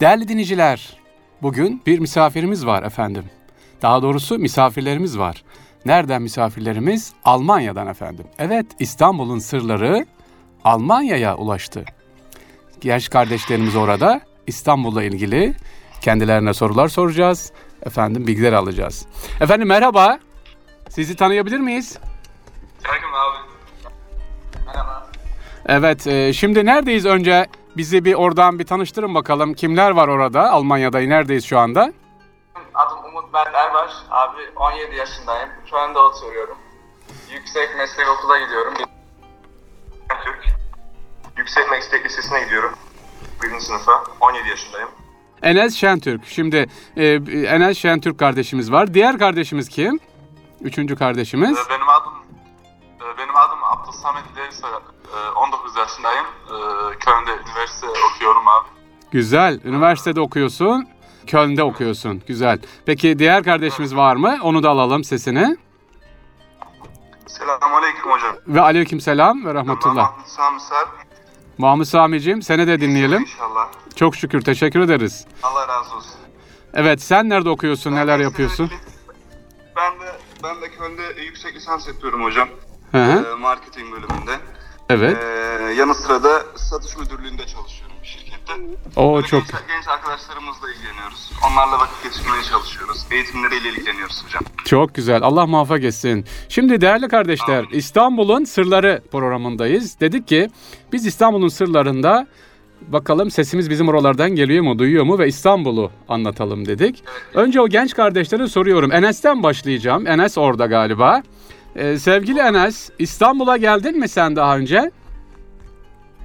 Değerli dinleyiciler, bugün bir misafirimiz var efendim. Daha doğrusu misafirlerimiz var. Nereden misafirlerimiz? Almanya'dan efendim. Evet, İstanbul'un sırları Almanya'ya ulaştı. Genç kardeşlerimiz orada İstanbul'la ilgili kendilerine sorular soracağız. Efendim bilgiler alacağız. Efendim merhaba. Sizi tanıyabilir miyiz? Selam abi. Merhaba. Evet, e, şimdi neredeyiz önce? Bizi bir oradan bir tanıştırın bakalım. Kimler var orada? Almanya'da neredeyiz şu anda? Adım Umut Mert Erbaş. Abi 17 yaşındayım. Şu anda oturuyorum. Yüksek meslek okula gidiyorum. Türk. Yüksek meslek lisesine gidiyorum. Birinci sınıfa. 17 yaşındayım. Enes Şentürk. Şimdi e, Enes Şentürk kardeşimiz var. Diğer kardeşimiz kim? Üçüncü kardeşimiz. Ee, Benim adım benim adım Abdülsamet İlerisoy. Ee, 19 yaşındayım. Ee, Köln'de üniversite okuyorum abi. Güzel. Üniversitede okuyorsun. Köln'de okuyorsun. Güzel. Peki diğer kardeşimiz var mı? Onu da alalım sesini. Selamünaleyküm hocam. Ve aleykümselam ve rahmetullah. Mahmut Sami Sarp. Mahmut Sami'ciğim seni de dinleyelim. İnşallah. Çok şükür teşekkür ederiz. Allah razı olsun. Evet sen nerede okuyorsun? Neler yapıyorsun? Ben de ben de Köln'de yüksek lisans yapıyorum hocam. Hı hı. Ee, marketing bölümünde. Evet. Ee, yanı sıra da satış müdürlüğünde çalışıyorum bir şirkette. Oo Böyle çok genç, genç arkadaşlarımızla ilgileniyoruz. Onlarla vakit geçirmeye çalışıyoruz. Eğitimleriyle ilgileniyoruz hocam. Çok güzel. Allah muvaffak etsin. Şimdi değerli kardeşler, İstanbul'un Sırları programındayız. Dedik ki biz İstanbul'un sırlarında bakalım sesimiz bizim oralardan geliyor mu, duyuyor mu ve İstanbul'u anlatalım dedik. Önce o genç kardeşlere soruyorum. Enes'ten başlayacağım. Enes orada galiba. Ee, sevgili Enes, İstanbul'a geldin mi sen daha önce?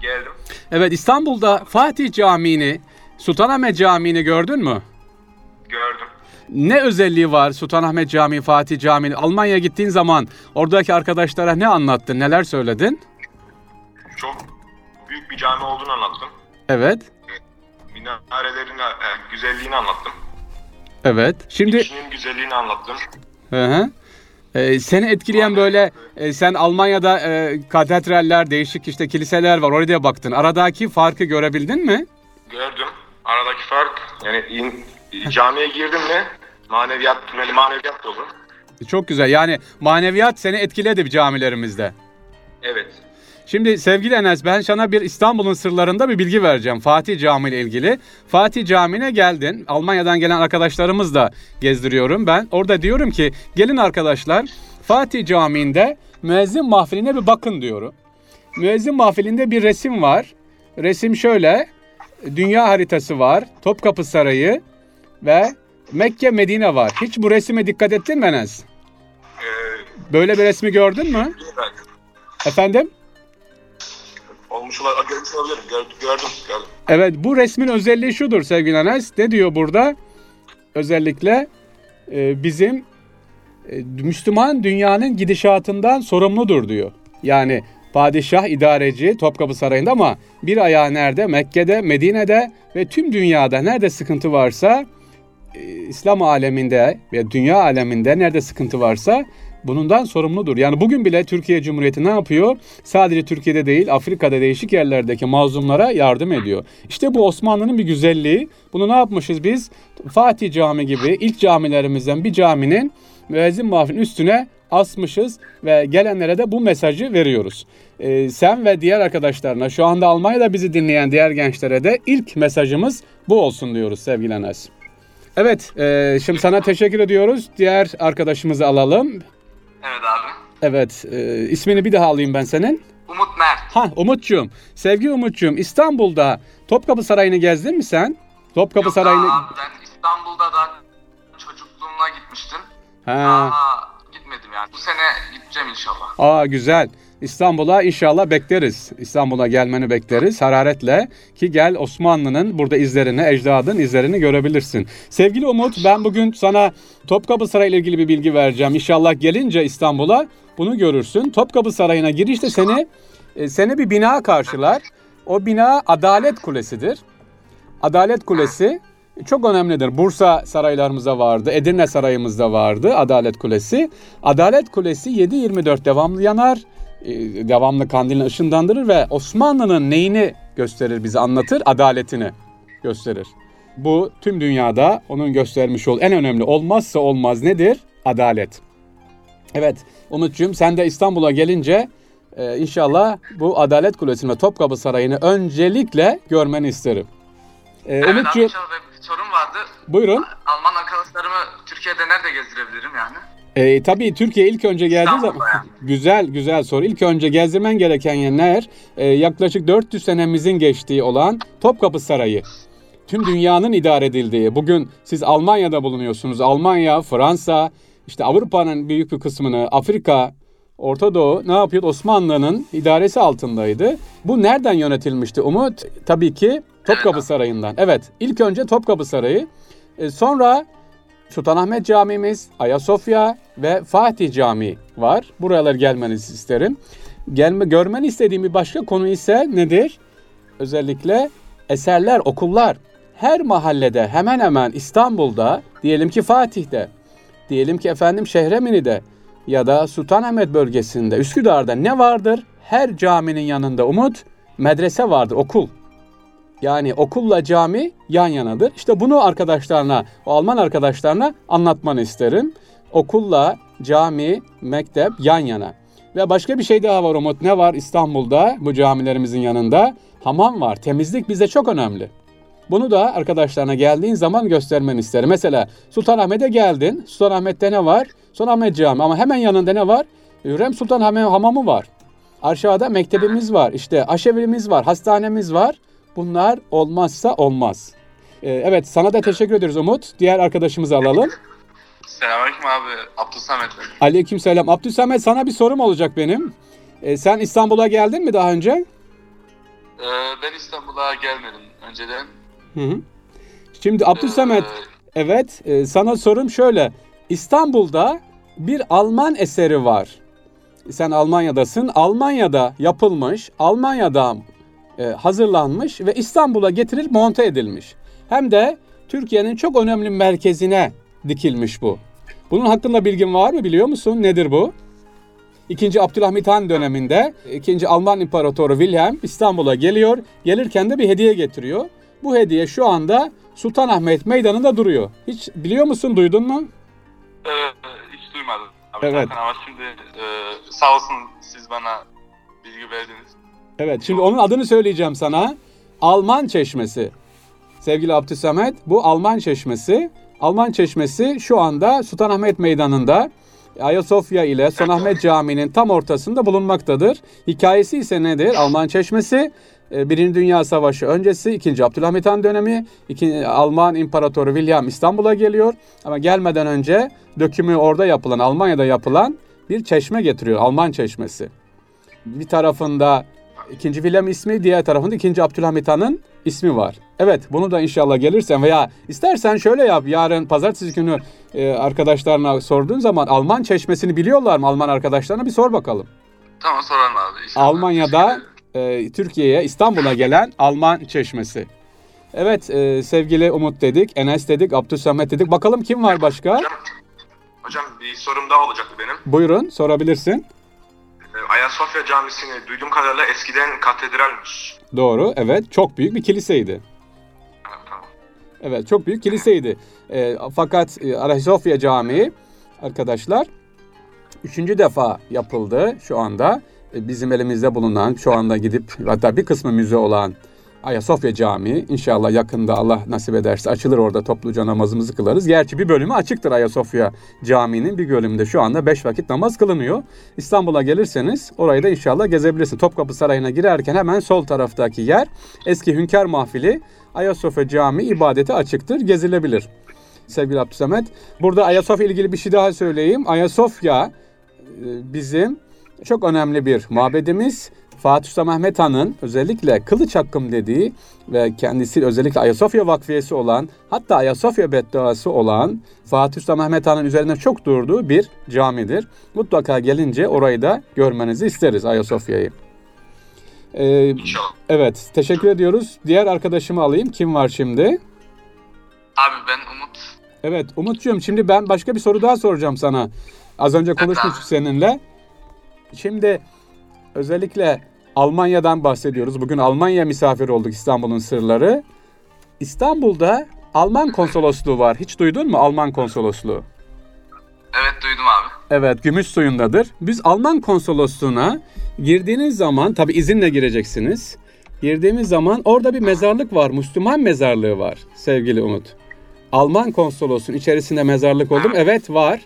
Geldim. Evet, İstanbul'da Fatih Camii'ni, Sultanahmet Camii'ni gördün mü? Gördüm. Ne özelliği var Sultanahmet Camii, Fatih Camii? Almanya'ya gittiğin zaman oradaki arkadaşlara ne anlattın, neler söyledin? çok büyük bir cami olduğunu anlattım. Evet, Minarelerin e, güzelliğini anlattım. evet. Şimdi İçinin güzelliğini anlattım. hı hı. Ee, seni etkileyen böyle, e, sen Almanya'da e, katedraller, değişik işte kiliseler var, oraya baktın. Aradaki farkı görebildin mi? Gördüm. Aradaki fark yani in, camiye girdim mi maneviyat, yani maneviyat dolu. Çok güzel. Yani maneviyat seni etkiledi camilerimizde. Evet. Şimdi sevgili Enes ben sana bir İstanbul'un sırlarında bir bilgi vereceğim Fatih Camii ile ilgili. Fatih Camii'ne geldin. Almanya'dan gelen arkadaşlarımız da gezdiriyorum ben. Orada diyorum ki gelin arkadaşlar Fatih Camii'nde müezzin mahfiline bir bakın diyorum. Müezzin mahfilinde bir resim var. Resim şöyle. Dünya haritası var. Topkapı Sarayı ve Mekke Medine var. Hiç bu resime dikkat ettin mi Enes? Ee, Böyle bir resmi gördün mü? Efendim? Olmuş olabilir. Görmüş olabilirim. Gördüm. Gördüm. gördüm. Evet bu resmin özelliği şudur sevgili Enes. Ne diyor burada? Özellikle e, bizim e, Müslüman dünyanın gidişatından sorumludur diyor. Yani padişah, idareci Topkapı Sarayı'nda ama bir ayağı nerede? Mekke'de, Medine'de ve tüm dünyada nerede sıkıntı varsa e, İslam aleminde ve dünya aleminde nerede sıkıntı varsa bundan sorumludur. Yani bugün bile Türkiye Cumhuriyeti ne yapıyor? Sadece Türkiye'de değil Afrika'da değişik yerlerdeki mazlumlara yardım ediyor. İşte bu Osmanlı'nın bir güzelliği. Bunu ne yapmışız biz? Fatih Cami gibi ilk camilerimizden bir caminin müezzin mahfilin üstüne asmışız ve gelenlere de bu mesajı veriyoruz. Ee, sen ve diğer arkadaşlarına şu anda Almanya'da bizi dinleyen diğer gençlere de ilk mesajımız bu olsun diyoruz sevgili Enes. Evet, e, şimdi sana teşekkür ediyoruz. Diğer arkadaşımızı alalım. Evet abi. Evet, e, ismini bir daha alayım ben senin. Umut Mert. Ha, Umut'cuğum. Sevgili Umut'cuğum, İstanbul'da Topkapı Sarayı'nı gezdin mi sen? Topkapı Yok Sarayı'nı... abi, ben İstanbul'da da çocukluğumda gitmiştim. Ha. Daha gitmedim yani. Bu sene gideceğim inşallah. Aa güzel. İstanbul'a inşallah bekleriz. İstanbul'a gelmeni bekleriz hararetle ki gel Osmanlı'nın burada izlerini, ecdadın izlerini görebilirsin. Sevgili Umut ben bugün sana Topkapı Sarayı ile ilgili bir bilgi vereceğim. İnşallah gelince İstanbul'a bunu görürsün. Topkapı Sarayı'na girişte seni e, seni bir bina karşılar. O bina Adalet Kulesi'dir. Adalet Kulesi çok önemlidir. Bursa saraylarımızda vardı, Edirne sarayımızda vardı Adalet Kulesi. Adalet Kulesi 7-24 devamlı yanar, devamlı kandilini ışındandırır ve Osmanlı'nın neyini gösterir bize anlatır? Adaletini gösterir. Bu tüm dünyada onun göstermiş olduğu en önemli olmazsa olmaz nedir? Adalet. Evet Umut'cum sen de İstanbul'a gelince e, inşallah bu Adalet Kulesi'ni ve Topkapı Sarayı'nı öncelikle görmeni isterim. E, Evet Umut'cum sorum vardı. buyurun. Alman arkadaşlarımı Türkiye'de nerede gezdirebilirim yani? E, tabii Türkiye ilk önce geldiği zaman güzel güzel soru. İlk önce gezdirmen gereken yer ner? E, yaklaşık 400 senemizin geçtiği olan Topkapı Sarayı. Tüm dünyanın idare edildiği. Bugün siz Almanya'da bulunuyorsunuz. Almanya, Fransa, işte Avrupa'nın büyük bir kısmını, Afrika, Orta Doğu ne yapıyordu? Osmanlı'nın idaresi altındaydı. Bu nereden yönetilmişti Umut? Tabii ki Topkapı Sarayı'ndan. Evet, ilk önce Topkapı Sarayı. E, sonra Sultanahmet Camimiz, Ayasofya ve Fatih Camii var. Buralara gelmenizi isterim. Gelme, görmeni istediğim bir başka konu ise nedir? Özellikle eserler, okullar. Her mahallede hemen hemen İstanbul'da, diyelim ki Fatih'te, diyelim ki efendim Şehremini'de ya da Sultanahmet bölgesinde, Üsküdar'da ne vardır? Her caminin yanında Umut, medrese vardır, okul. Yani okulla cami yan yanadır. İşte bunu arkadaşlarına, o Alman arkadaşlarına anlatmanı isterim. Okulla cami, mektep yan yana. Ve başka bir şey daha var Umut. Ne var İstanbul'da bu camilerimizin yanında? Hamam var. Temizlik bize çok önemli. Bunu da arkadaşlarına geldiğin zaman göstermeni isterim. Mesela Sultanahmet'e geldin. Sultanahmet'te ne var? Sultanahmet Camii ama hemen yanında ne var? Hürrem Sultan Hamam- Hamamı var. Aşağıda mektebimiz var. İşte aşevimiz var. Hastanemiz var. Bunlar olmazsa olmaz. Ee, evet sana da teşekkür ediyoruz Umut. Diğer arkadaşımızı alalım. Selamünaleyküm abi. Abdülsamet ben. Aleykümselam. Abdülsamet sana bir sorum olacak benim. Ee, sen İstanbul'a geldin mi daha önce? Ee, ben İstanbul'a gelmedim önceden. Hı hı. Şimdi Abdülsamet Ee, evet e, sana sorum şöyle. İstanbul'da bir Alman eseri var. Sen Almanya'dasın. Almanya'da yapılmış, Almanya'da hazırlanmış ve İstanbul'a getirilip monte edilmiş. Hem de Türkiye'nin çok önemli merkezine dikilmiş bu. Bunun hakkında bilgin var mı? Biliyor musun? Nedir bu? İkinci Abdülhamit Han döneminde ikinci Alman İmparatoru Wilhelm İstanbul'a geliyor. Gelirken de bir hediye getiriyor. Bu hediye şu anda Sultanahmet Meydanı'nda duruyor. Hiç biliyor musun, duydun mu? e, hiç duymadım. Abi Evet. zaten ama şimdi e, sağ olsun siz bana bilgi verdiniz. Evet, şimdi onun adını söyleyeceğim sana. Alman Çeşmesi. Sevgili Abdülsamet, bu Alman Çeşmesi. Alman Çeşmesi şu anda Sultanahmet Meydanı'nda Ayasofya ile Sultanahmet Camii'nin tam ortasında bulunmaktadır. Hikayesi ise nedir? Alman Çeşmesi e, Birinci Dünya Savaşı öncesi 2. Abdülhamit Han dönemi Alman İmparatoru William İstanbul'a geliyor. Ama gelmeden önce dökümü orada yapılan, Almanya'da yapılan bir çeşme getiriyor. Alman Çeşmesi. Bir tarafında 2. William ismi, diğer tarafında 2. Abdülhamit Han'ın ismi var. Evet, bunu da inşallah gelirsen veya istersen şöyle yap. Yarın pazartesi günü e, arkadaşlarına sorduğun zaman Alman çeşmesini biliyorlar mı Alman arkadaşlarına bir sor bakalım. Tamam soralım abi. inşallah. Almanya'da e, Türkiye'ye, İstanbul'a gelen Alman çeşmesi. Evet e, sevgili Umut dedik, Enes dedik, Abdülsamet dedik. Bakalım kim var başka? Hocam, hocam bir sorum daha olacaktı benim. Buyurun sorabilirsin. Ee, Ayasofya Camisi'ni duyduğum kadarıyla eskiden katedralmiş. Doğru, evet çok büyük bir kiliseydi. Evet çok büyük kiliseydi. E, fakat Ayasofya Camii arkadaşlar üçüncü defa yapıldı şu anda. E, bizim elimizde bulunan şu anda gidip hatta bir kısmı müze olan Ayasofya Camii inşallah yakında Allah nasip ederse açılır orada topluca namazımızı kılarız. Gerçi bir bölümü açıktır Ayasofya Camii'nin bir bölümünde şu anda beş vakit namaz kılınıyor. İstanbul'a gelirseniz orayı da inşallah gezebilirsiniz. Topkapı Sarayı'na girerken hemen sol taraftaki yer eski Hünkar Mahfili Ayasofya Camii ibadeti açıktır, gezilebilir. Sevgili Abdülsamet. Burada Ayasofya ilgili bir şey daha söyleyeyim. Ayasofya e, bizim çok önemli bir mabedimiz. Fatih Sultan Mehmet Han'ın özellikle kılıç hakkım dediği ve kendisi özellikle Ayasofya vakfiyesi olan hatta Ayasofya bedduası olan Fatih Sultan Mehmet Han'ın üzerinde çok durduğu bir camidir. Mutlaka gelince orayı da görmenizi isteriz Ayasofya'yı. Ee, evet teşekkür ediyoruz. Diğer arkadaşımı alayım. Kim var şimdi? Abi ben Umut. Evet Umut'cuğum şimdi ben başka bir soru daha soracağım sana. Az önce konuşmuştuk seninle. Şimdi özellikle Almanya'dan bahsediyoruz. Bugün Almanya misafir olduk İstanbul'un sırları. İstanbul'da Alman konsolosluğu var. Hiç duydun mu Alman konsolosluğu? Evet duydum abi. Evet, gümüş suyundadır. Biz Alman konsolosluğuna girdiğiniz zaman, tabi izinle gireceksiniz. Girdiğimiz zaman orada bir mezarlık var, Müslüman mezarlığı var sevgili Umut. Alman konsolosluğun içerisinde mezarlık oldu mu? Evet var.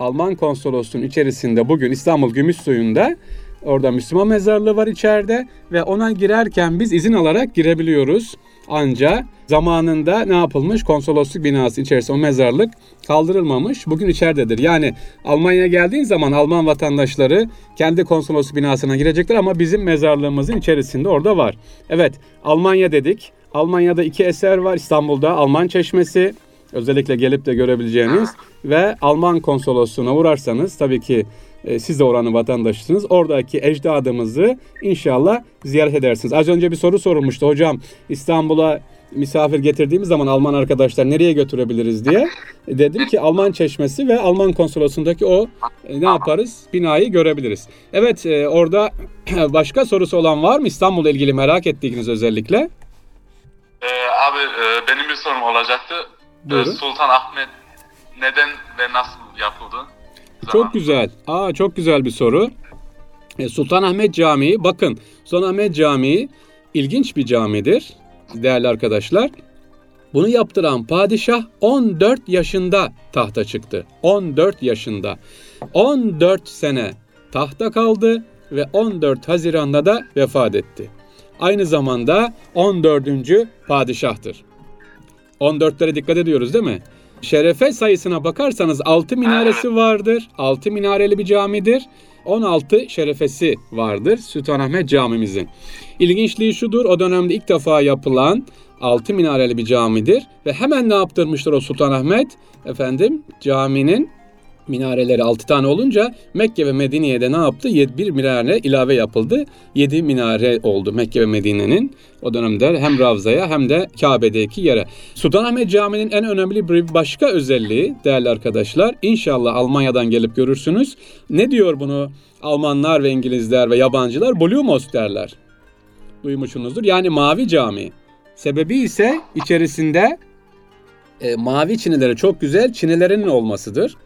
Alman konsolosluğun içerisinde bugün İstanbul Gümüş Suyu'nda orada Müslüman mezarlığı var içeride ve ona girerken biz izin alarak girebiliyoruz. Anca zamanında ne yapılmış? Konsolosluk binası içerisinde o mezarlık kaldırılmamış. Bugün içeridedir. Yani Almanya'ya geldiğin zaman Alman vatandaşları kendi konsolosluk binasına girecekler ama bizim mezarlığımızın içerisinde orada var. Evet Almanya dedik. Almanya'da iki eser var. İstanbul'da Alman Çeşmesi özellikle gelip de görebileceğiniz ve Alman konsolosluğuna uğrarsanız tabii ki e, siz de oranın vatandaşısınız. Oradaki ecdadımızı inşallah ziyaret edersiniz. Az önce bir soru sorulmuştu hocam İstanbul'a misafir getirdiğimiz zaman Alman arkadaşlar nereye götürebiliriz diye. E, Dedim ki Alman Çeşmesi ve Alman konsolosundaki o e, ne yaparız? Binayı görebiliriz. Evet orada başka sorusu olan var mı İstanbul'la ilgili merak ettiğiniz özellikle? Ee, abi benim bir sorum olacaktı. Buyurun. Sultan Ahmet neden ve nasıl yapıldı? Çok güzel. Aa çok güzel bir soru. E, Sultanahmet Camii bakın Sultanahmet Camii ilginç bir camidir değerli arkadaşlar. Bunu yaptıran padişah 14 yaşında tahta çıktı. 14 yaşında. 14 sene tahta kaldı ve 14 Haziran'da da vefat etti. Aynı zamanda 14. padişahtır. 14'lere dikkat ediyoruz değil mi? Şerefe sayısına bakarsanız 6 minaresi vardır. 6 minareli bir camidir. 16 şerefesi vardır Sultanahmet Camimizin. İlginçliği şudur, o dönemde ilk defa yapılan 6 minareli bir camidir. Ve hemen ne yaptırmıştır o Sultanahmet? Efendim caminin minareleri 6 tane olunca Mekke ve Medine'ye ne yaptı? 7 minare ilave yapıldı. 7 minare oldu Mekke ve Medine'nin o dönemde hem Ravza'ya hem de Kabe'deki yere. Sultanahmet Camii'nin en önemli bir başka özelliği değerli arkadaşlar inşallah Almanya'dan gelip görürsünüz. Ne diyor bunu Almanlar ve İngilizler ve yabancılar? Blumos derler. Duymuşsunuzdur. Yani mavi cami. Sebebi ise içerisinde e, mavi çinileri çok güzel çinilerinin olmasıdır.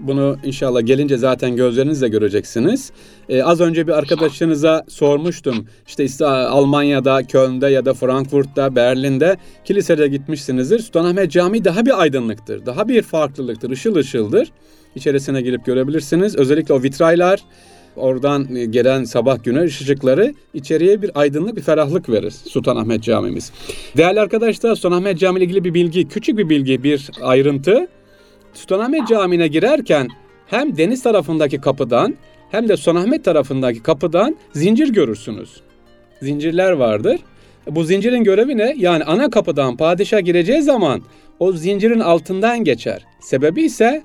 Bunu inşallah gelince zaten gözlerinizle göreceksiniz. Ee, az önce bir arkadaşınıza sormuştum. İşte Almanya'da, Köln'de ya da Frankfurt'ta, Berlin'de kilisede gitmişsinizdir. Sultanahmet Camii daha bir aydınlıktır. Daha bir farklılıktır. Işıl ışıldır. İçerisine girip görebilirsiniz. Özellikle o vitraylar oradan gelen sabah güneş ışıkları içeriye bir aydınlık, bir ferahlık verir Sultanahmet Camimiz. Değerli arkadaşlar Sultanahmet Camii ile ilgili bir bilgi, küçük bir bilgi, bir ayrıntı. Sultanahmet Camii'ne girerken hem deniz tarafındaki kapıdan hem de Sultanahmet tarafındaki kapıdan zincir görürsünüz. Zincirler vardır. Bu zincirin görevi ne? Yani ana kapıdan padişah gireceği zaman o zincirin altından geçer. Sebebi ise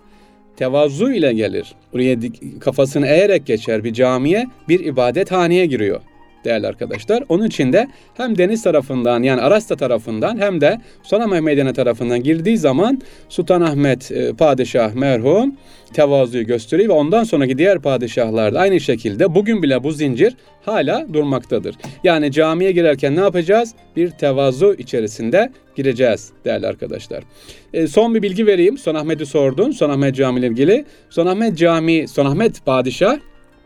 tevazu ile gelir. Buraya kafasını eğerek geçer bir camiye, bir ibadethaneye giriyor değerli arkadaşlar. Onun için de hem deniz tarafından yani Arasta tarafından hem de Sultanahmet Meydanı tarafından girdiği zaman Sultanahmet e, padişah merhum tevazuyu gösteriyor ve ondan sonraki diğer padişahlar da aynı şekilde bugün bile bu zincir hala durmaktadır. Yani camiye girerken ne yapacağız? Bir tevazu içerisinde gireceğiz değerli arkadaşlar. E, son bir bilgi vereyim. Sultanahmet'i sordun. Sultanahmet Camii ile ilgili. Sultanahmet Camii, Sultanahmet Padişah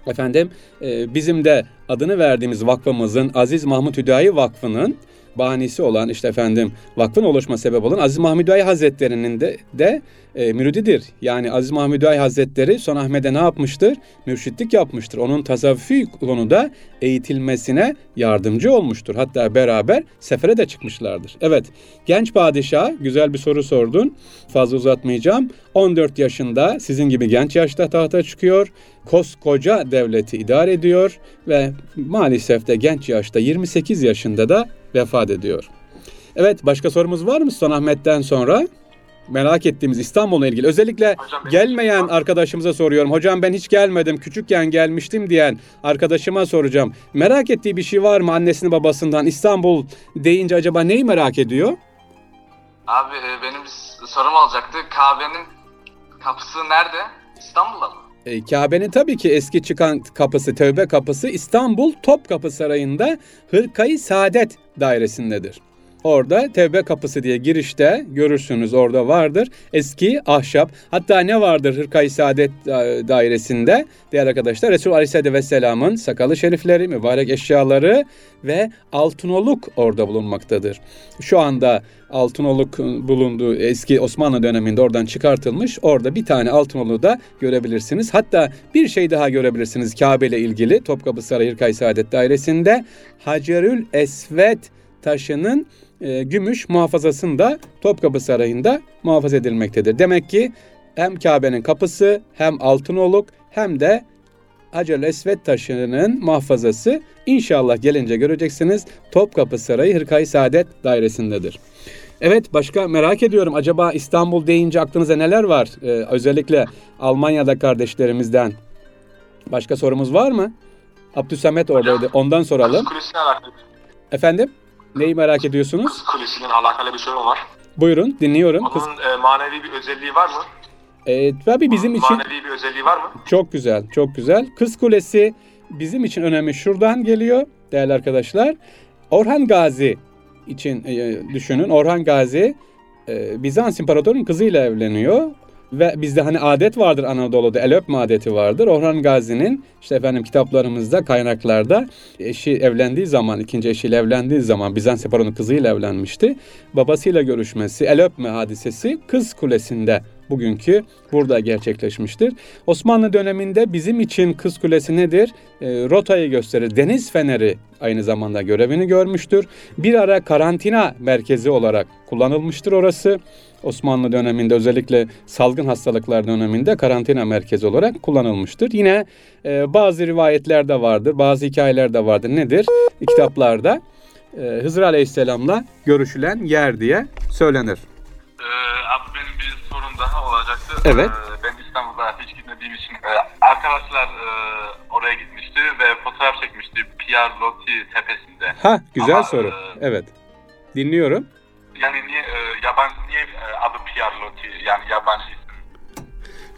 Efendim e, bizim de adını verdiğimiz vakfımızın Aziz Mahmut Hüdayi Vakfı'nın bahanesi olan işte efendim vakfın oluşma sebep olan Aziz Mahmud Hüdayi Hazretleri'nin de, de e, mürididir. Yani Aziz Mahmud Hüdayi Hazretleri Son Ahmet'e ne yapmıştır? Mürşitlik yapmıştır. Onun tasavvufi konuda eğitilmesine yardımcı olmuştur. Hatta beraber sefere de çıkmışlardır. Evet genç padişah güzel bir soru sordun. Fazla uzatmayacağım. 14 yaşında sizin gibi genç yaşta tahta çıkıyor. Koskoca devleti idare ediyor ve maalesef de genç yaşta 28 yaşında da vefat ediyor. Evet başka sorumuz var mı Sultanahmet'ten sonra? Merak ettiğimiz İstanbul'la ilgili. Özellikle Hocam gelmeyen arkadaşımıza soruyorum. Hocam ben hiç gelmedim, küçükken gelmiştim diyen arkadaşıma soracağım. Merak ettiği bir şey var mı annesini babasından? İstanbul deyince acaba neyi merak ediyor? Abi e, benim sorum olacaktı. Kabe'nin kapısı nerede? İstanbul'da mı? E, Kabe'nin tabii ki eski çıkan kapısı, tövbe kapısı İstanbul Topkapı Sarayı'nda Hırkayı Saadet dairesindedir. Orada tevbe kapısı diye girişte görürsünüz orada vardır. Eski ahşap hatta ne vardır Hırkayı Saadet da- dairesinde değerli arkadaşlar Resul Aleyhisselatü Vesselam'ın sakalı şerifleri, mübarek eşyaları ve altınoluk orada bulunmaktadır. Şu anda altınoluk bulunduğu eski Osmanlı döneminde oradan çıkartılmış. Orada bir tane altınoluğu da görebilirsiniz. Hatta bir şey daha görebilirsiniz Kabe ile ilgili Topkapı Sarayı Hırkayı Saadet dairesinde Hacerül Esved taşının e, gümüş muhafazasında Topkapı Sarayı'nda muhafaza edilmektedir. Demek ki hem Kabe'nin kapısı hem altınoluk hem de Hacer Esved taşının muhafazası inşallah gelince göreceksiniz Topkapı Sarayı Hırkayı Saadet dairesindedir. Evet başka merak ediyorum acaba İstanbul deyince aklınıza neler var? Ee, özellikle Almanya'da kardeşlerimizden. Başka sorumuz var mı? Abdüsamet oradaydı. Ondan soralım. Efendim? Neyi merak ediyorsunuz? Kız Kulesi'nin alakalı bir sorum var. Buyurun dinliyorum. Kız, Onun e, manevi bir özelliği var mı? Ee, tabii bizim için Manevi bir özelliği var mı? çok güzel, çok güzel. Kız Kulesi bizim için önemi şuradan geliyor değerli arkadaşlar. Orhan Gazi için e, düşünün. Orhan Gazi e, Bizans İmparatorunun kızıyla evleniyor. Ve bizde hani adet vardır Anadolu'da el öpme adeti vardır. Orhan Gazi'nin işte efendim kitaplarımızda kaynaklarda eşi evlendiği zaman ikinci eşiyle evlendiği zaman Bizans İmparatorunun kızıyla evlenmişti. Babasıyla görüşmesi el öpme hadisesi Kız Kulesi'nde bugünkü burada gerçekleşmiştir. Osmanlı döneminde bizim için Kız Kulesi nedir? E, rotayı gösterir. Deniz feneri aynı zamanda görevini görmüştür. Bir ara karantina merkezi olarak kullanılmıştır orası. Osmanlı döneminde özellikle salgın hastalıklar döneminde karantina merkezi olarak kullanılmıştır. Yine e, bazı rivayetler de vardır, bazı hikayeler de vardır. Nedir? Kitaplarda e, Hızır Aleyhisselam'la görüşülen yer diye söylenir. Daha olacaktı. Evet. Ee, ben İstanbul'da hiç gitmediğim için e, arkadaşlar e, oraya gitmişti ve fotoğraf çekmişti Pierre Loti tepesinde. Ha güzel Ama, soru. e, Evet. Dinliyorum. Yani niye e, yabancı niye e, adı Pierre Loti yani yabancı?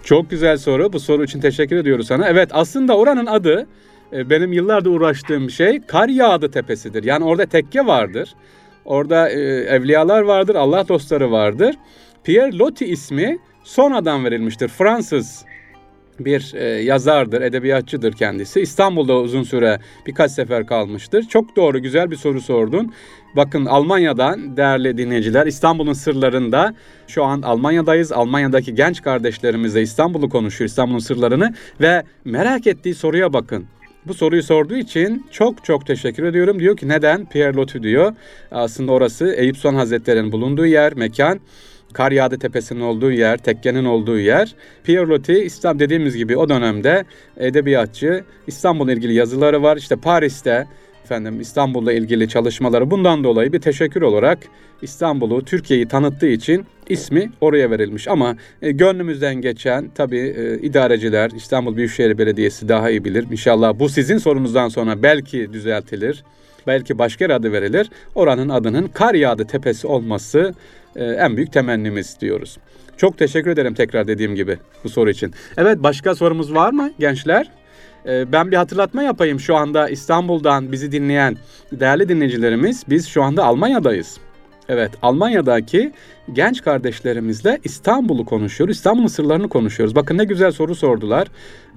Çok güzel soru. Bu soru için teşekkür ediyoruz sana. Evet aslında oranın adı e, benim yıllardır uğraştığım şey Kar Yağdı Tepesi'dir. Yani orada tekke vardır. Orada e, evliyalar vardır, Allah dostları vardır. Pierre Loti ismi sonradan verilmiştir. Fransız bir e, yazardır, edebiyatçıdır kendisi. İstanbul'da uzun süre birkaç sefer kalmıştır. Çok doğru, güzel bir soru sordun. Bakın Almanya'dan değerli dinleyiciler İstanbul'un sırlarında şu an Almanya'dayız. Almanya'daki genç kardeşlerimizle İstanbul'u konuşuyor, İstanbul'un sırlarını ve merak ettiği soruya bakın. Bu soruyu sorduğu için çok çok teşekkür ediyorum. Diyor ki neden? Pierre Loti diyor. Aslında orası Eyüp Sultan Hazretleri'nin bulunduğu yer, mekan. Kar Yağdı Tepesi'nin olduğu yer, tekkenin olduğu yer. Pierre Loti, İslam dediğimiz gibi o dönemde edebiyatçı. İstanbul'la ilgili yazıları var. İşte Paris'te efendim İstanbul'la ilgili çalışmaları bundan dolayı bir teşekkür olarak İstanbul'u, Türkiye'yi tanıttığı için ismi oraya verilmiş. Ama e, gönlümüzden geçen tabii e, idareciler, İstanbul Büyükşehir Belediyesi daha iyi bilir. İnşallah bu sizin sorunuzdan sonra belki düzeltilir. Belki başka bir adı verilir. Oranın adının Kar Yağdı Tepesi olması e, en büyük temennimiz diyoruz. Çok teşekkür ederim tekrar dediğim gibi bu soru için. Evet başka sorumuz var mı gençler? Ee, Ben bir hatırlatma yapayım. Şu anda İstanbul'dan bizi dinleyen değerli dinleyicilerimiz biz şu anda Almanya'dayız. Evet Almanya'daki genç kardeşlerimizle İstanbul'u konuşuyoruz. İstanbul'un sırlarını konuşuyoruz. Bakın ne güzel soru sordular.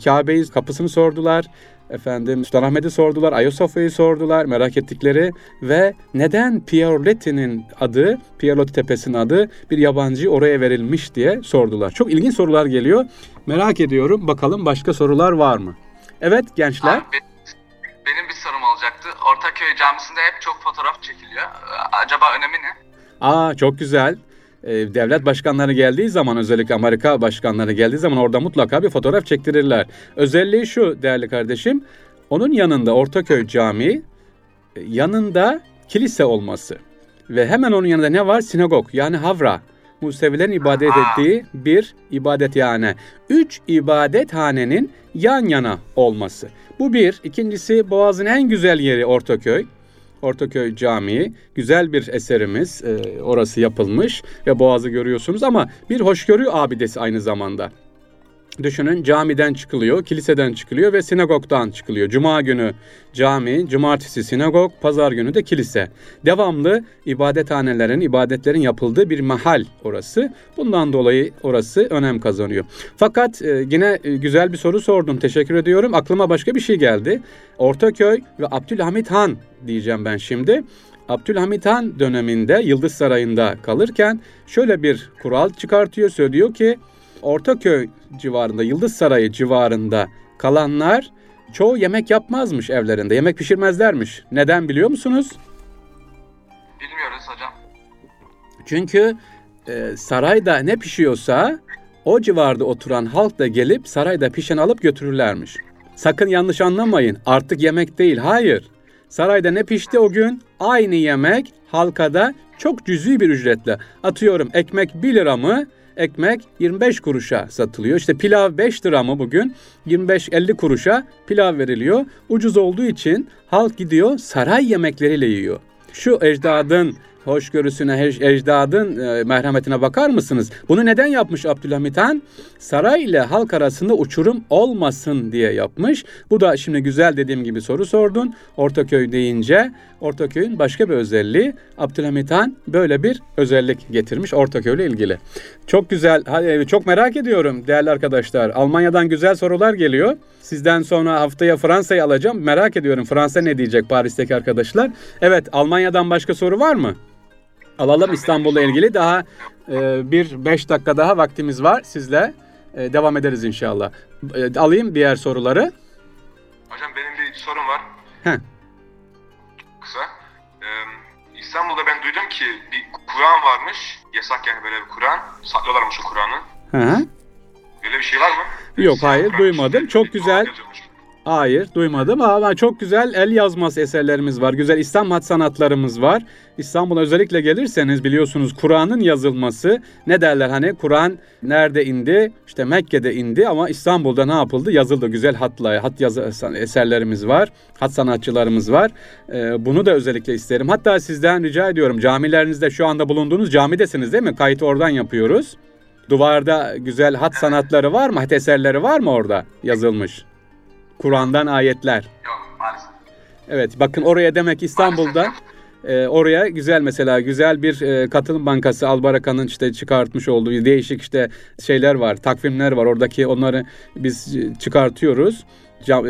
Kabe'yi kapısını sordular. Efendim Sultanahmet'i sordular, Ayasofya'yı sordular, merak ettikleri ve neden Pierre adı, Pierre Tepesi'nin adı bir yabancı oraya verilmiş diye sordular. Çok ilginç sorular geliyor. Merak ediyorum bakalım başka sorular var mı? Evet gençler. Abi, benim bir sorum olacaktı. Ortaköy Camisi'nde hep çok fotoğraf çekiliyor. Ee, Acaba önemi ne? Aa çok güzel. Ee, devlet başkanları geldiği zaman özellikle Amerika başkanları geldiği zaman orada mutlaka bir fotoğraf çektirirler. Özelliği şu değerli kardeşim. Onun yanında Ortaköy Camii yanında kilise olması. Ve hemen onun yanında ne var? Sinagog yani havra. Musevilerin ibadet ettiği bir ibadethane. Üç ibadethanenin yan yana olması. Bu bir. İkincisi Boğaz'ın en güzel yeri Ortaköy. Ortaköy Camii güzel bir eserimiz. Ee, orası yapılmış ve Boğaz'ı görüyorsunuz ama bir hoşgörü abidesi aynı zamanda. Düşünün camiden çıkılıyor, kiliseden çıkılıyor ve sinagogdan çıkılıyor. Cuma günü cami, cumartesi sinagog, pazar günü de kilise. Devamlı ibadethanelerin, ibadetlerin yapıldığı bir mahal orası. Bundan dolayı orası önem kazanıyor. Fakat e, yine e, güzel bir soru sordum. Teşekkür ediyorum. Aklıma başka bir şey geldi. Ortaköy ve Abdülhamit Han diyeceğim ben şimdi. Abdülhamit Han döneminde Yıldız Sarayı'nda kalırken şöyle bir kural çıkartıyor. Söylüyor ki Ortaköy civarında, Yıldız Sarayı civarında kalanlar çoğu yemek yapmazmış evlerinde. Yemek pişirmezlermiş. Neden biliyor musunuz? Bilmiyoruz hocam. Çünkü e, sarayda ne pişiyorsa o civarda oturan halk da gelip sarayda pişen alıp götürürlermiş. Sakın yanlış anlamayın. Artık yemek değil. Hayır. Sarayda ne pişti o gün? Aynı yemek halkada çok cüzi bir ücretle. Atıyorum ekmek 1 lira mı? Ekmek 25 kuruşa satılıyor. İşte pilav 5 lira mı bugün? 25-50 kuruşa pilav veriliyor. Ucuz olduğu için halk gidiyor saray yemekleriyle yiyor. Şu ecdadın hoşgörüsüne, ec- ecdadın e, merhametine bakar mısınız? Bunu neden yapmış Abdülhamit Han? Saray ile halk arasında uçurum olmasın diye yapmış. Bu da şimdi güzel dediğim gibi soru sordun. Ortaköy deyince Ortaköy'ün başka bir özelliği Abdülhamit Han böyle bir özellik getirmiş Ortaköy ile ilgili. Çok güzel, hadi, çok merak ediyorum değerli arkadaşlar. Almanya'dan güzel sorular geliyor. Sizden sonra haftaya Fransa'yı alacağım. Merak ediyorum Fransa ne diyecek Paris'teki arkadaşlar. Evet Almanya'dan başka soru var mı? Alalım İstanbul'la ilgili daha e, bir beş dakika daha vaktimiz var sizle. E, devam ederiz inşallah. E, alayım diğer soruları. Hocam benim bir sorum var. Heh. Kısa. İstanbul'da ben duydum ki bir Kur'an varmış. Yasak yani böyle bir Kur'an. Saklıyorlarmış o Kur'an'ı. Hı hı. Öyle bir şey var mı? Yok, hayır, duymadım. Çok güzel. Hayır duymadım ama çok güzel el yazması eserlerimiz var. Güzel İslam hat sanatlarımız var. İstanbul'a özellikle gelirseniz biliyorsunuz Kur'an'ın yazılması ne derler hani Kur'an nerede indi? İşte Mekke'de indi ama İstanbul'da ne yapıldı? Yazıldı. Güzel hatla, hat yazı eserlerimiz var. Hat sanatçılarımız var. Ee, bunu da özellikle isterim. Hatta sizden rica ediyorum camilerinizde şu anda bulunduğunuz camidesiniz değil mi? Kayıt oradan yapıyoruz. Duvarda güzel hat sanatları var mı? Hat eserleri var mı orada yazılmış? Kur'an'dan ayetler. Yok maalesef. Evet bakın oraya demek İstanbul'da e, oraya güzel mesela güzel bir e, katılım bankası Albaraka'nın işte çıkartmış olduğu değişik işte şeyler var, takvimler var. Oradaki onları biz e, çıkartıyoruz.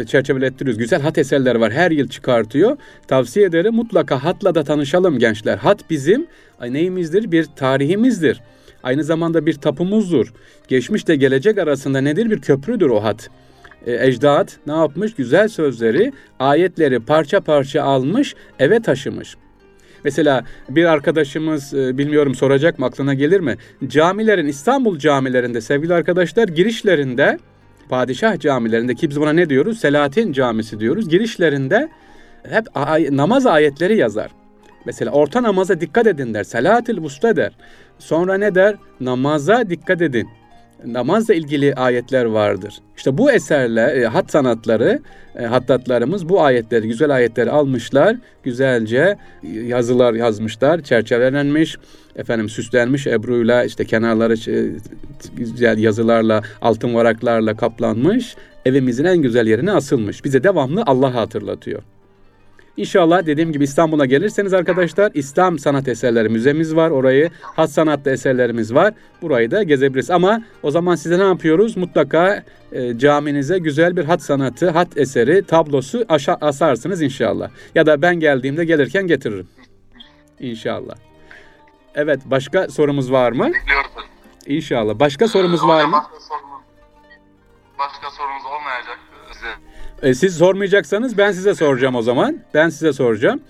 Çerçevelettiriyoruz. Güzel hat eserleri var. Her yıl çıkartıyor. Tavsiye ederim mutlaka hatla da tanışalım gençler. Hat bizim neyimizdir? Bir tarihimizdir. Aynı zamanda bir tapumuzdur. Geçmişle gelecek arasında nedir? Bir köprüdür o hat e, ecdat ne yapmış? Güzel sözleri, ayetleri parça parça almış, eve taşımış. Mesela bir arkadaşımız e, bilmiyorum soracak mı aklına gelir mi? Camilerin İstanbul camilerinde sevgili arkadaşlar girişlerinde padişah camilerinde ki biz buna ne diyoruz? Selahattin Camisi diyoruz. Girişlerinde hep ay- namaz ayetleri yazar. Mesela orta namaza dikkat edin der. Selahatül Vusta der. Sonra ne der? Namaza dikkat edin namazla ilgili ayetler vardır. İşte bu eserle e, hat sanatları, e, hattatlarımız bu ayetleri, güzel ayetleri almışlar, güzelce e, yazılar yazmışlar, çerçevelenmiş, efendim süslenmiş ebruyla işte kenarları e, güzel yazılarla, altın varaklarla kaplanmış, evimizin en güzel yerine asılmış. Bize devamlı Allah'ı hatırlatıyor. İnşallah dediğim gibi İstanbul'a gelirseniz arkadaşlar İslam sanat eserleri müzemiz var. Orayı hat sanatlı eserlerimiz var. Burayı da gezebiliriz. Ama o zaman size ne yapıyoruz? Mutlaka e, caminize güzel bir hat sanatı, hat eseri, tablosu aşa- asarsınız inşallah. Ya da ben geldiğimde gelirken getiririm. İnşallah. Evet başka sorumuz var mı? Bekliyoruz. İnşallah. Başka sorumuz var mı? Başka sorumuz, başka sorumuz olmayacak size. E, siz sormayacaksanız ben size soracağım o zaman. Ben size soracağım.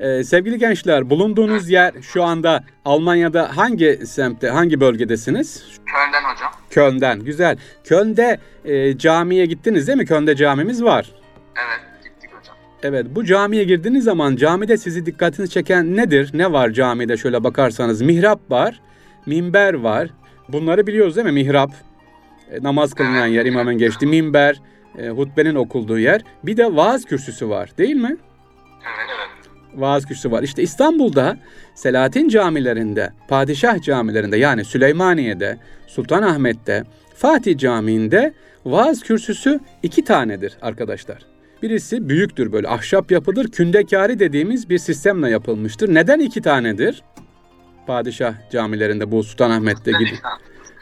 E, sevgili gençler bulunduğunuz yer şu anda Almanya'da hangi semtte, hangi bölgedesiniz? Köln'den hocam. Köln'den. Güzel. Köln'de e, camiye gittiniz değil mi? Köln'de camimiz var. Evet gittik hocam. Evet bu camiye girdiğiniz zaman camide sizi dikkatinizi çeken nedir? Ne var camide şöyle bakarsanız? Mihrap var, minber var. Bunları biliyoruz değil mi? Mihrap, e, namaz kılınan yer, imamın geçtiği minber, e, hutbenin okulduğu yer. Bir de vaaz kürsüsü var değil mi? Evet evet. vaaz kürsüsü var. İşte İstanbul'da Selahattin camilerinde, padişah camilerinde yani Süleymaniye'de, Sultanahmet'te, Fatih Camii'nde vaaz kürsüsü iki tanedir arkadaşlar. Birisi büyüktür böyle ahşap yapıdır. Kündekari dediğimiz bir sistemle yapılmıştır. Neden iki tanedir? Padişah camilerinde bu Sultanahmet'te gibi.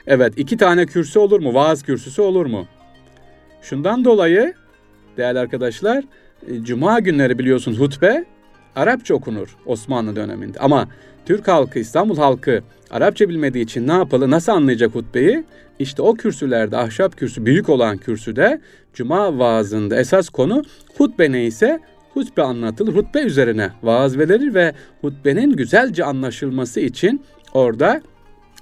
Evet iki tane kürsü olur mu? Vaaz kürsüsü olur mu? Şundan dolayı değerli arkadaşlar e, Cuma günleri biliyorsunuz hutbe Arapça okunur Osmanlı döneminde. Ama Türk halkı, İstanbul halkı Arapça bilmediği için ne yapalı, nasıl anlayacak hutbeyi? İşte o kürsülerde, ahşap kürsü, büyük olan kürsüde Cuma vaazında esas konu hutbe neyse hutbe anlatılır. Hutbe üzerine vaaz verilir ve hutbenin güzelce anlaşılması için orada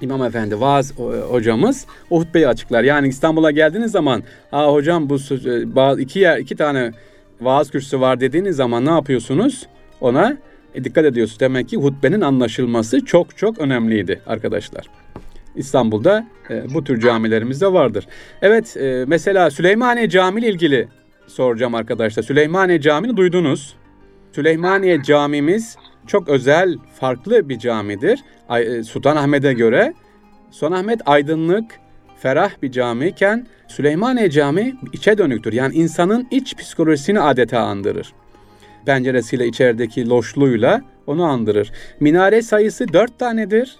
İmam Efendi vaaz hocamız o hutbeyi açıklar. Yani İstanbul'a geldiğiniz zaman ha hocam bu e, iki yer iki tane vaaz kürsüsü var dediğiniz zaman ne yapıyorsunuz? Ona e, dikkat ediyorsunuz. Demek ki hutbenin anlaşılması çok çok önemliydi arkadaşlar. İstanbul'da e, bu tür camilerimiz de vardır. Evet e, mesela Süleymaniye Camii ile ilgili soracağım arkadaşlar. Süleymaniye Camii'ni duydunuz. Süleymaniye Camimiz çok özel, farklı bir camidir. E, Sultanahmet'e göre. Sultanahmet aydınlık, ferah bir camiyken Süleymaniye Camii içe dönüktür. Yani insanın iç psikolojisini adeta andırır. Penceresiyle içerideki loşluğuyla onu andırır. Minare sayısı dört tanedir.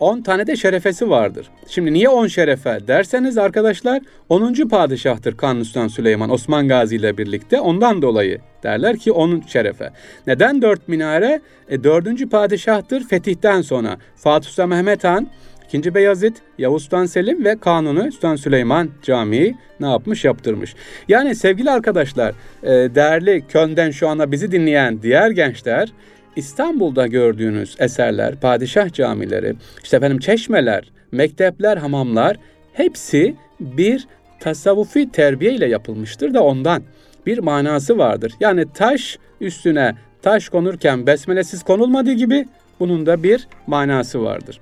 10 tane de şerefesi vardır. Şimdi niye 10 şerefe derseniz arkadaşlar 10. padişahtır Kanuni Süleyman Osman Gazi ile birlikte ondan dolayı derler ki 10 şerefe. Neden 4 minare? E, 4. padişahtır fetihten sonra Fatih Sultan Mehmet Han, 2. Beyazıt, Yavuz Sultan Selim ve Kanuni Sultan Süleyman Camii ne yapmış yaptırmış. Yani sevgili arkadaşlar e, değerli Köln'den şu anda bizi dinleyen diğer gençler İstanbul'da gördüğünüz eserler, padişah camileri, işte efendim çeşmeler, mektepler, hamamlar hepsi bir tasavvufi terbiye ile yapılmıştır da ondan bir manası vardır. Yani taş üstüne taş konurken besmelesiz konulmadığı gibi bunun da bir manası vardır.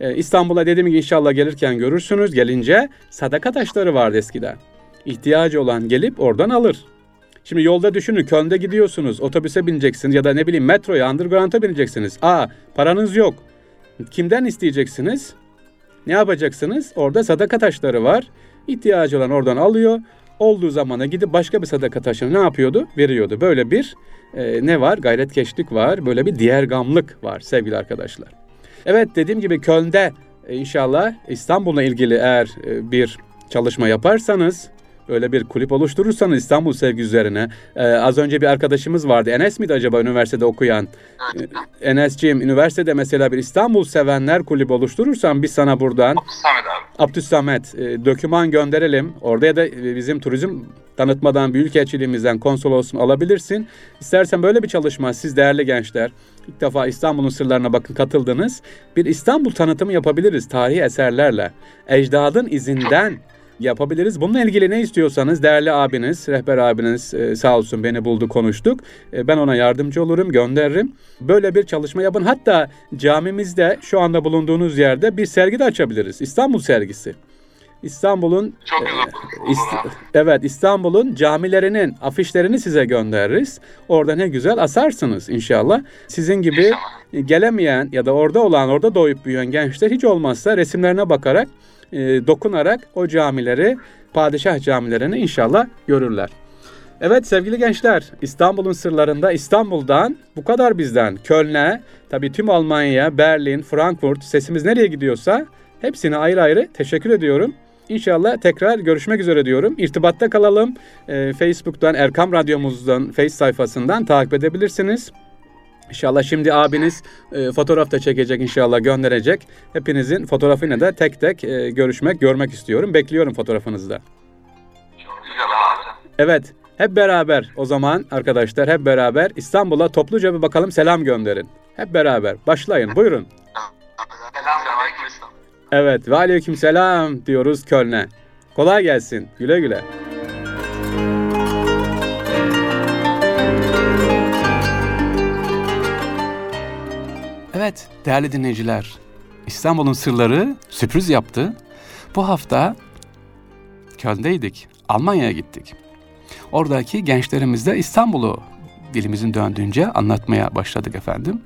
Ee, İstanbul'a dediğim gibi inşallah gelirken görürsünüz. Gelince sadaka taşları vardı eskiden. İhtiyacı olan gelip oradan alır. Şimdi yolda düşünün Köln'de gidiyorsunuz otobüse bineceksiniz ya da ne bileyim metroya underground'a bineceksiniz. Aa paranız yok. Kimden isteyeceksiniz? Ne yapacaksınız? Orada sadaka taşları var. İhtiyacı olan oradan alıyor. Olduğu zamana gidip başka bir sadaka taşını ne yapıyordu? Veriyordu. Böyle bir e, ne var? Gayretkeşlik var. Böyle bir diğer gamlık var sevgili arkadaşlar. Evet dediğim gibi Köln'de e, inşallah İstanbul'la ilgili eğer e, bir çalışma yaparsanız öyle bir kulüp oluşturursanız İstanbul sevgi üzerine. Ee, az önce bir arkadaşımız vardı. Enes miydi acaba üniversitede okuyan? Ee, Enes'ciğim üniversitede mesela bir İstanbul sevenler kulübü oluşturursan biz sana buradan Abdüssamet abi. Abdüssamet e, doküman gönderelim. Orada ya da bizim turizm tanıtmadan büyükelçiliğimizden konsolosluğunu alabilirsin. İstersen böyle bir çalışma siz değerli gençler ilk defa İstanbul'un sırlarına bakın katıldınız. Bir İstanbul tanıtımı yapabiliriz tarihi eserlerle. Ecdadın izinden yapabiliriz. Bununla ilgili ne istiyorsanız değerli abiniz, rehber abiniz e, sağ olsun beni buldu konuştuk. E, ben ona yardımcı olurum, gönderirim. Böyle bir çalışma yapın. Hatta camimizde şu anda bulunduğunuz yerde bir sergi de açabiliriz. İstanbul sergisi. İstanbul'un. E, ist- evet İstanbul'un camilerinin afişlerini size göndeririz. Orada ne güzel asarsınız inşallah. Sizin gibi inşallah. gelemeyen ya da orada olan, orada doğup büyüyen gençler hiç olmazsa resimlerine bakarak e, dokunarak o camileri, padişah camilerini inşallah görürler. Evet sevgili gençler, İstanbul'un sırlarında İstanbul'dan bu kadar bizden. Köln'e, tabii tüm Almanya, Berlin, Frankfurt, sesimiz nereye gidiyorsa hepsine ayrı ayrı teşekkür ediyorum. İnşallah tekrar görüşmek üzere diyorum. İrtibatta kalalım. Ee, Facebook'tan, Erkam Radyomuzdan, Face sayfasından takip edebilirsiniz. İnşallah şimdi abiniz e, fotoğraf da çekecek inşallah gönderecek. Hepinizin fotoğrafıyla da tek tek e, görüşmek, görmek istiyorum. Bekliyorum fotoğrafınızı da. Çok güzel abi. Evet, hep beraber o zaman arkadaşlar hep beraber İstanbul'a topluca bir bakalım selam gönderin. Hep beraber başlayın buyurun. Selam Evet ve aleyküm selam diyoruz Köln'e. Kolay gelsin. Güle güle. Evet değerli dinleyiciler, İstanbul'un sırları sürpriz yaptı. Bu hafta Köln'deydik, Almanya'ya gittik. Oradaki gençlerimizle İstanbul'u dilimizin döndüğünce anlatmaya başladık efendim.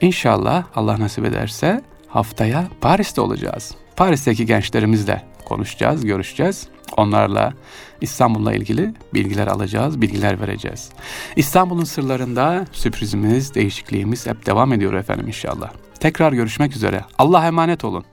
İnşallah Allah nasip ederse haftaya Paris'te olacağız. Paris'teki gençlerimizle konuşacağız, görüşeceğiz. Onlarla İstanbul'la ilgili bilgiler alacağız, bilgiler vereceğiz. İstanbul'un sırlarında sürprizimiz, değişikliğimiz hep devam ediyor efendim inşallah. Tekrar görüşmek üzere. Allah emanet olun.